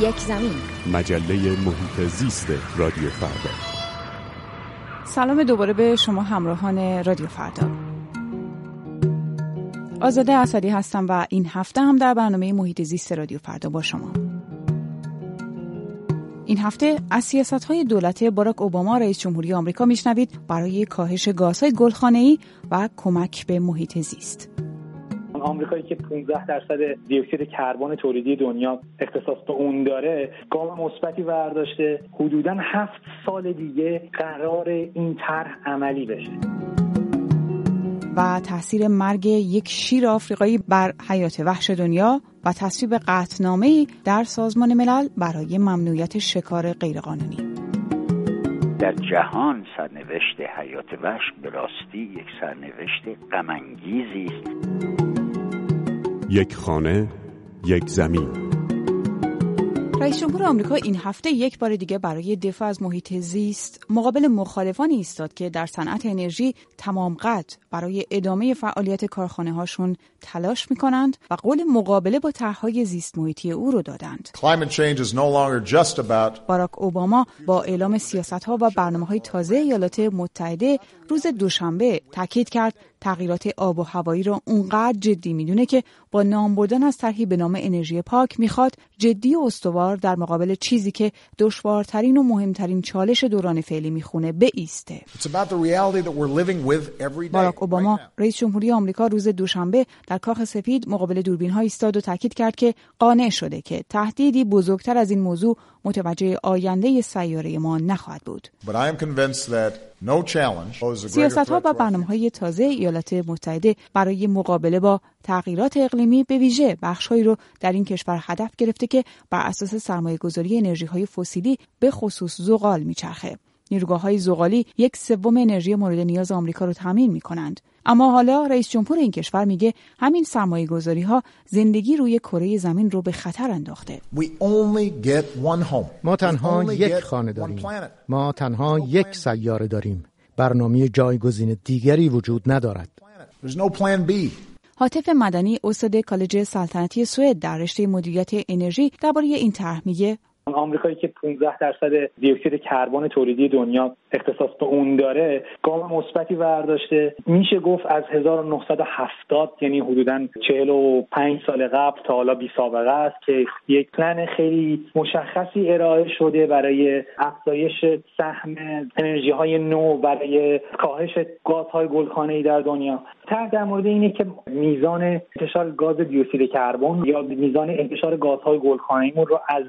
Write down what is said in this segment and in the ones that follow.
یک زمین. مجله محیط زیست رادیو فردا. سلام دوباره به شما همراهان رادیو فردا. آزاده اسدی هستم و این هفته هم در برنامه محیط زیست رادیو فردا با شما. این هفته از سیاست های دولت باراک اوباما رئیس جمهوری آمریکا میشنوید برای کاهش گازهای گلخانه‌ای و کمک به محیط زیست. آمریکایی که 15 درصد دیوکسید کربن تولیدی دنیا اختصاص به اون داره گام مثبتی برداشته حدودا هفت سال دیگه قرار این طرح عملی بشه. و تاثیر مرگ یک شیر آفریقایی بر حیات وحش دنیا و تصویب قطنامه در سازمان ملل برای ممنوعیت شکار غیرقانونی. در جهان سرنوشت حیات وحش به راستی یک سرنوشت غمانگیزی است. یک خانه یک زمین رئیس جمهور آمریکا این هفته یک بار دیگه برای دفاع از محیط زیست مقابل مخالفانی ایستاد که در صنعت انرژی تمام قد برای ادامه فعالیت کارخانه هاشون تلاش می کنند و قول مقابله با طرحهای زیست محیطی او رو دادند. باراک اوباما با اعلام سیاست ها و برنامه های تازه ایالات متحده روز دوشنبه تاکید کرد تغییرات آب و هوایی را اونقدر جدی می‌دونه که با نام بردن از طرحی به نام انرژی پاک می‌خواد جدی و استوار در مقابل چیزی که دشوارترین و مهمترین چالش دوران فعلی می‌خونه ایسته. باراک اوباما رئیس جمهوری آمریکا روز دوشنبه در کاخ سفید مقابل دوربین ها ایستاد و تاکید کرد که قانع شده که تهدیدی بزرگتر از این موضوع متوجه آینده سیاره ما نخواهد بود. سیاست ها و برنامه های تازه ایالات متحده برای مقابله با تغییرات اقلیمی به ویژه بخشهایی رو در این کشور هدف گرفته که بر اساس سرمایه گذاری انرژی های فسیلی به خصوص زغال میچرخه. نیروگاه های زغالی یک سوم انرژی مورد نیاز آمریکا رو تامین می کنند. اما حالا رئیس جمهور این کشور میگه همین سرمایه گذاری ها زندگی روی کره زمین رو به خطر انداخته. ما تنها یک خانه داریم. ما تنها یک سیاره داریم. برنامه جایگزین دیگری وجود ندارد. حاطف مدنی استاد کالج سلطنتی سوئد در رشته مدیریت انرژی درباره این طرح میگه آمریکایی که 15 درصد دیوکسید کربن تولیدی دنیا اختصاص به اون داره گام مثبتی برداشته میشه گفت از 1970 یعنی حدودا 45 سال قبل تا حالا بی سابقه است که یک پلن خیلی مشخصی ارائه شده برای افزایش سهم انرژی های نو برای کاهش گازهای گلخانه‌ای در دنیا. طرح در مورد اینه که میزان انتشار گاز دیوکسید کربن یا میزان انتشار گازهای گلخانه‌ایمون رو از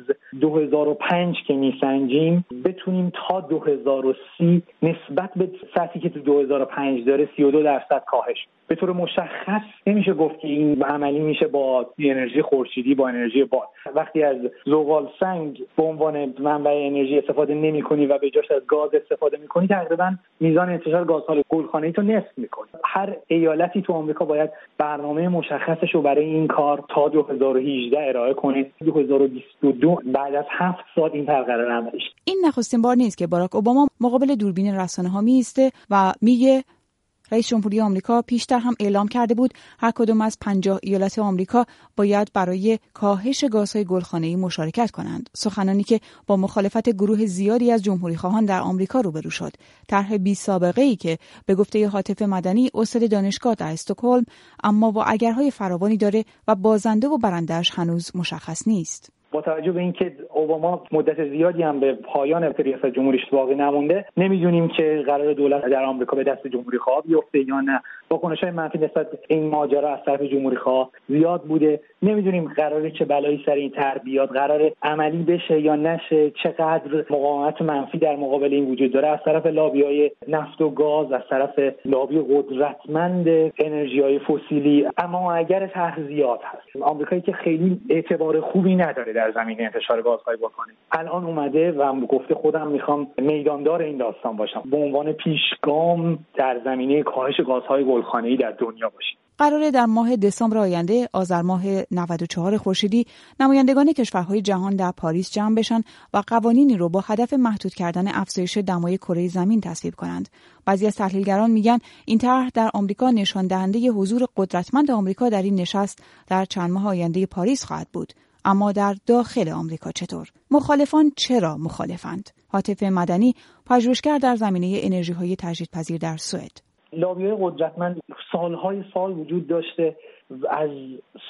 2005 که میسنجیم بتونیم تا 2030 نسبت به سطحی که تو 2005 داره 32 درصد کاهش به طور مشخص نمیشه گفت که این عملی میشه با انرژی خورشیدی با انرژی باد. وقتی از زغال سنگ به عنوان منبع انرژی استفاده نمی کنی و به جاش از گاز استفاده می‌کنی تقریبا میزان انتشار گازهای گلخانه‌ای تو نصف می‌کنی. هر ایالتی تو آمریکا باید برنامه مشخصش رو برای این کار تا 2018 ارائه کنه. 2022 بعد از هفت سال این طرح قرار عملش این نخستین بار نیست که باراک اوباما مقابل دوربین رسانه ها میسته و میگه رئیس جمهوری آمریکا پیشتر هم اعلام کرده بود هر کدام از پنجاه ایالت آمریکا باید برای کاهش گازهای گلخانه‌ای مشارکت کنند. سخنانی که با مخالفت گروه زیادی از جمهوری خواهان در آمریکا روبرو شد. طرح بی سابقه ای که به گفته حاطف مدنی استاد دانشگاه در استکهلم اما با اگرهای فراوانی داره و بازنده و برندش هنوز مشخص نیست. توجه به اینکه اوباما مدت زیادی هم به پایان ریاست جمهوریش باقی نمونده نمی‌دونیم که قرار دولت در آمریکا به دست جمهوری خواه بیفته یا نه. واکنش های منفی نسبت این ماجرا از طرف جمهوری خواه زیاد بوده. نمی‌دونیم قراره چه بلایی سر این تر بیاد قرار عملی بشه یا نشه چقدر مقاومت منفی در مقابل این وجود داره. از طرف لابی های نفت و گاز از طرف لابی قدرتمند انرژی های فسیلی. اما اگر طرح زیاد هست آمریکایی که خیلی اعتبار خوبی نداره در زمینه انتشار گازهای گلخانه‌ای الان اومده و گفته خودم می‌خوام میداندار این داستان باشم. به عنوان پیشگام در زمینه کاهش گازهای گلخانه‌ای در دنیا باشیم قراره در ماه دسامبر آینده آذر ماه 94 خورشیدی نمایندگان کشورهای جهان در پاریس جمع بشن و قوانینی رو با هدف محدود کردن افزایش دمای کره زمین تصویب کنند. بعضی از تحلیلگران میگن این طرح در آمریکا نشان دهنده حضور قدرتمند آمریکا در این نشست در چند ماه آینده پاریس خواهد بود. اما در داخل آمریکا چطور؟ مخالفان چرا مخالفند؟ حاطف مدنی پژوهشگر در زمینه انرژی های تجدیدپذیر در سوئد لابی قدرتمند سالهای سال وجود داشته از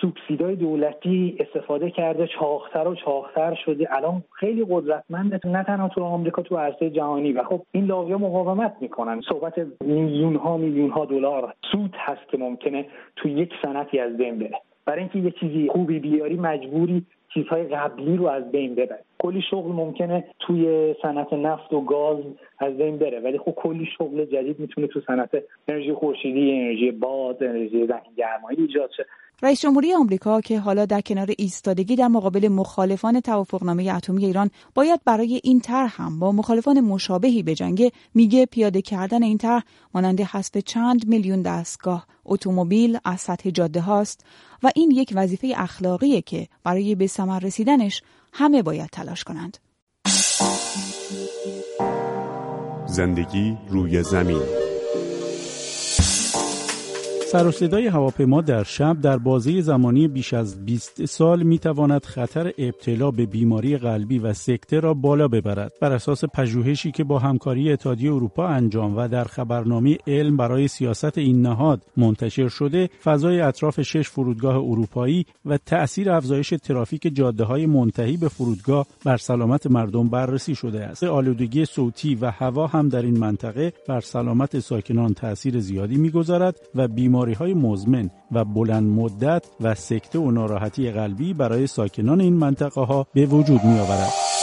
سوبسیدای دولتی استفاده کرده چاختر و چاختر شده. الان خیلی قدرتمنده نه تنها تو آمریکا تو عرصه جهانی. و خب این لابی مقاومت می‌کنن. صحبت میلیون ها میلیون ها دلار سود هست که ممکنه تو یک سنتی از بین بره. برای اینکه یه چیزی خوبی بیاری مجبوری چیزهای قبلی رو از بین ببری کلی شغل ممکنه توی صنعت نفت و گاز از بین بره ولی خب کلی شغل جدید می‌تونه تو صنعت انرژی خورشیدی انرژی باد انرژی زمین گرمایی ایجاد شه. رئیس جمهوری آمریکا که حالا در کنار ایستادگی در مقابل مخالفان توافقنامه اتمی ایران باید برای این طرح هم با مخالفان مشابهی بجنگه میگه پیاده کردن این طرح مانند حذف چند میلیون دستگاه اتومبیل از سطح جاده هاست و این یک وظیفه اخلاقیه که برای به ثمر رسیدنش همه باید تلاش کنند. زندگی روی زمین سر و صدای هواپیما در شب در بازه زمانی بیش از 20 سال می تواند خطر ابتلا به بیماری قلبی و سکته را بالا ببرد. بر اساس پژوهشی که با همکاری اتحادیه اروپا انجام و در خبرنامه علم برای سیاست این نهاد منتشر شده فضای اطراف شش فرودگاه اروپایی و تأثیر افزایش ترافیک جاده های منتهی به فرودگاه بر سلامت مردم بررسی شده است. آلودگی صوتی و هوا هم در این منطقه بر سلامت ساکنان تأثیر زیادی می‌گذارد و بیماری بیماری های مزمن و بلند مدت و سکته و ناراحتی قلبی برای ساکنان این منطقه ها به وجود می آورد.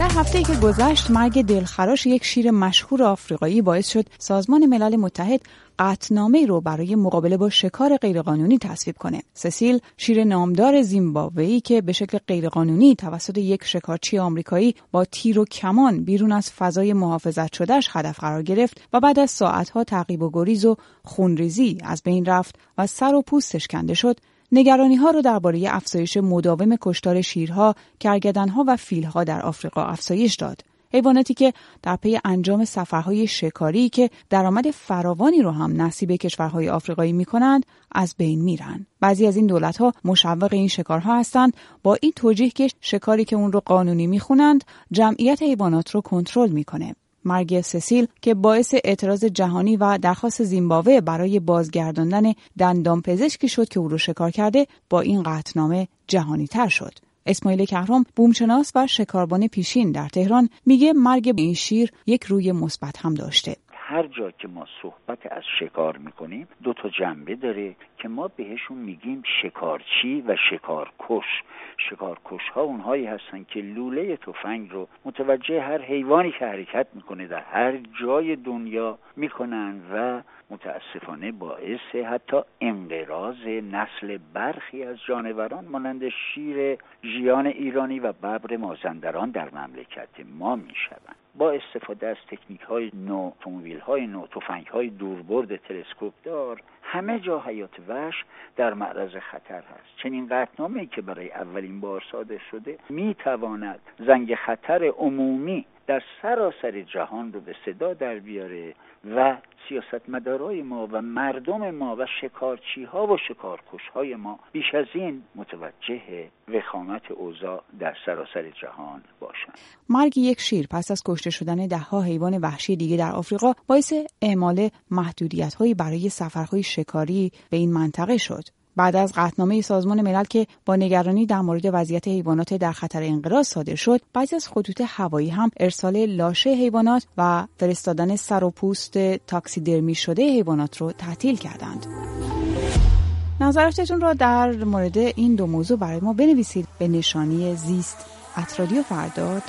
در هفته که گذشت مرگ دلخراش یک شیر مشهور آفریقایی باعث شد سازمان ملل متحد قطنامه رو برای مقابله با شکار غیرقانونی تصویب کنه. سسیل شیر نامدار زیمبابوه‌ای که به شکل غیرقانونی توسط یک شکارچی آمریکایی با تیر و کمان بیرون از فضای محافظت شدهش هدف قرار گرفت و بعد از ساعتها تعقیب و گریز و خونریزی از بین رفت و سر و پوستش کنده شد نگرانی ها رو درباره افزایش مداوم کشتار شیرها، کرگدنها و فیلها در آفریقا افزایش داد. حیواناتی که در پی انجام سفرهای شکاری که درآمد فراوانی رو هم نصیب کشورهای آفریقایی می کنند از بین میرن. بعضی از این دولت ها مشوق این شکارها هستند با این توجیه که شکاری که اون رو قانونی می‌خونند جمعیت حیوانات رو کنترل می‌کنه. مرگ سسیل که باعث اعتراض جهانی و درخواست زیمبابوه برای بازگرداندن دندان پزشکی شد که او رو شکار کرده با این قطنامه جهانی تر شد. اسماعیل کهرام بومشناس و شکاربان پیشین در تهران میگه مرگ این شیر یک روی مثبت هم داشته هر جا که ما صحبت از شکار می‌کنیم دو تا جنبه داره که ما بهشون میگیم شکارچی و شکارکش. شکارکش ها اونهایی هستن که لوله تفنگ رو متوجه هر حیوانی که حرکت می‌کنه در هر جای دنیا می‌کنن و متاسفانه باعث حتی انقراض نسل برخی از جانوران مانند شیر ژیان ایرانی و ببر مازندران در مملکت ما می‌شوند. با استفاده از تکنیک های نو اتومبیل های نو تفنگ های دوربرد تلسکوپ دار همه جا حیات وحش در معرض خطر هست. چنین قطنامه که برای اولین بار صادر شده می تواند زنگ خطر عمومی در سراسر جهان رو به صدا در بیاره و سیاستمدارای ما و مردم ما و شکارچی ها و شکارکش های ما بیش از این متوجه وخامت اوضاع در سراسر جهان باشند. مرگ یک شیر پس از کشته شدن دهها حیوان وحشی دیگه در آفریقا باعث اعمال محدودیت هایی برای سفرهای شکاری به این منطقه شد. بعد از قطنامه سازمان ملل که با نگرانی در مورد وضعیت حیوانات در خطر انقراض صادر شد بعضی از خطوط هوایی هم ارسال لاشه حیوانات و فرستادن سر و پوست تاکسیدرمی شده حیوانات رو تعطیل کردند نظراتتون را در مورد این دو موضوع برای ما بنویسید به نشانی زیست اترادیو فردا.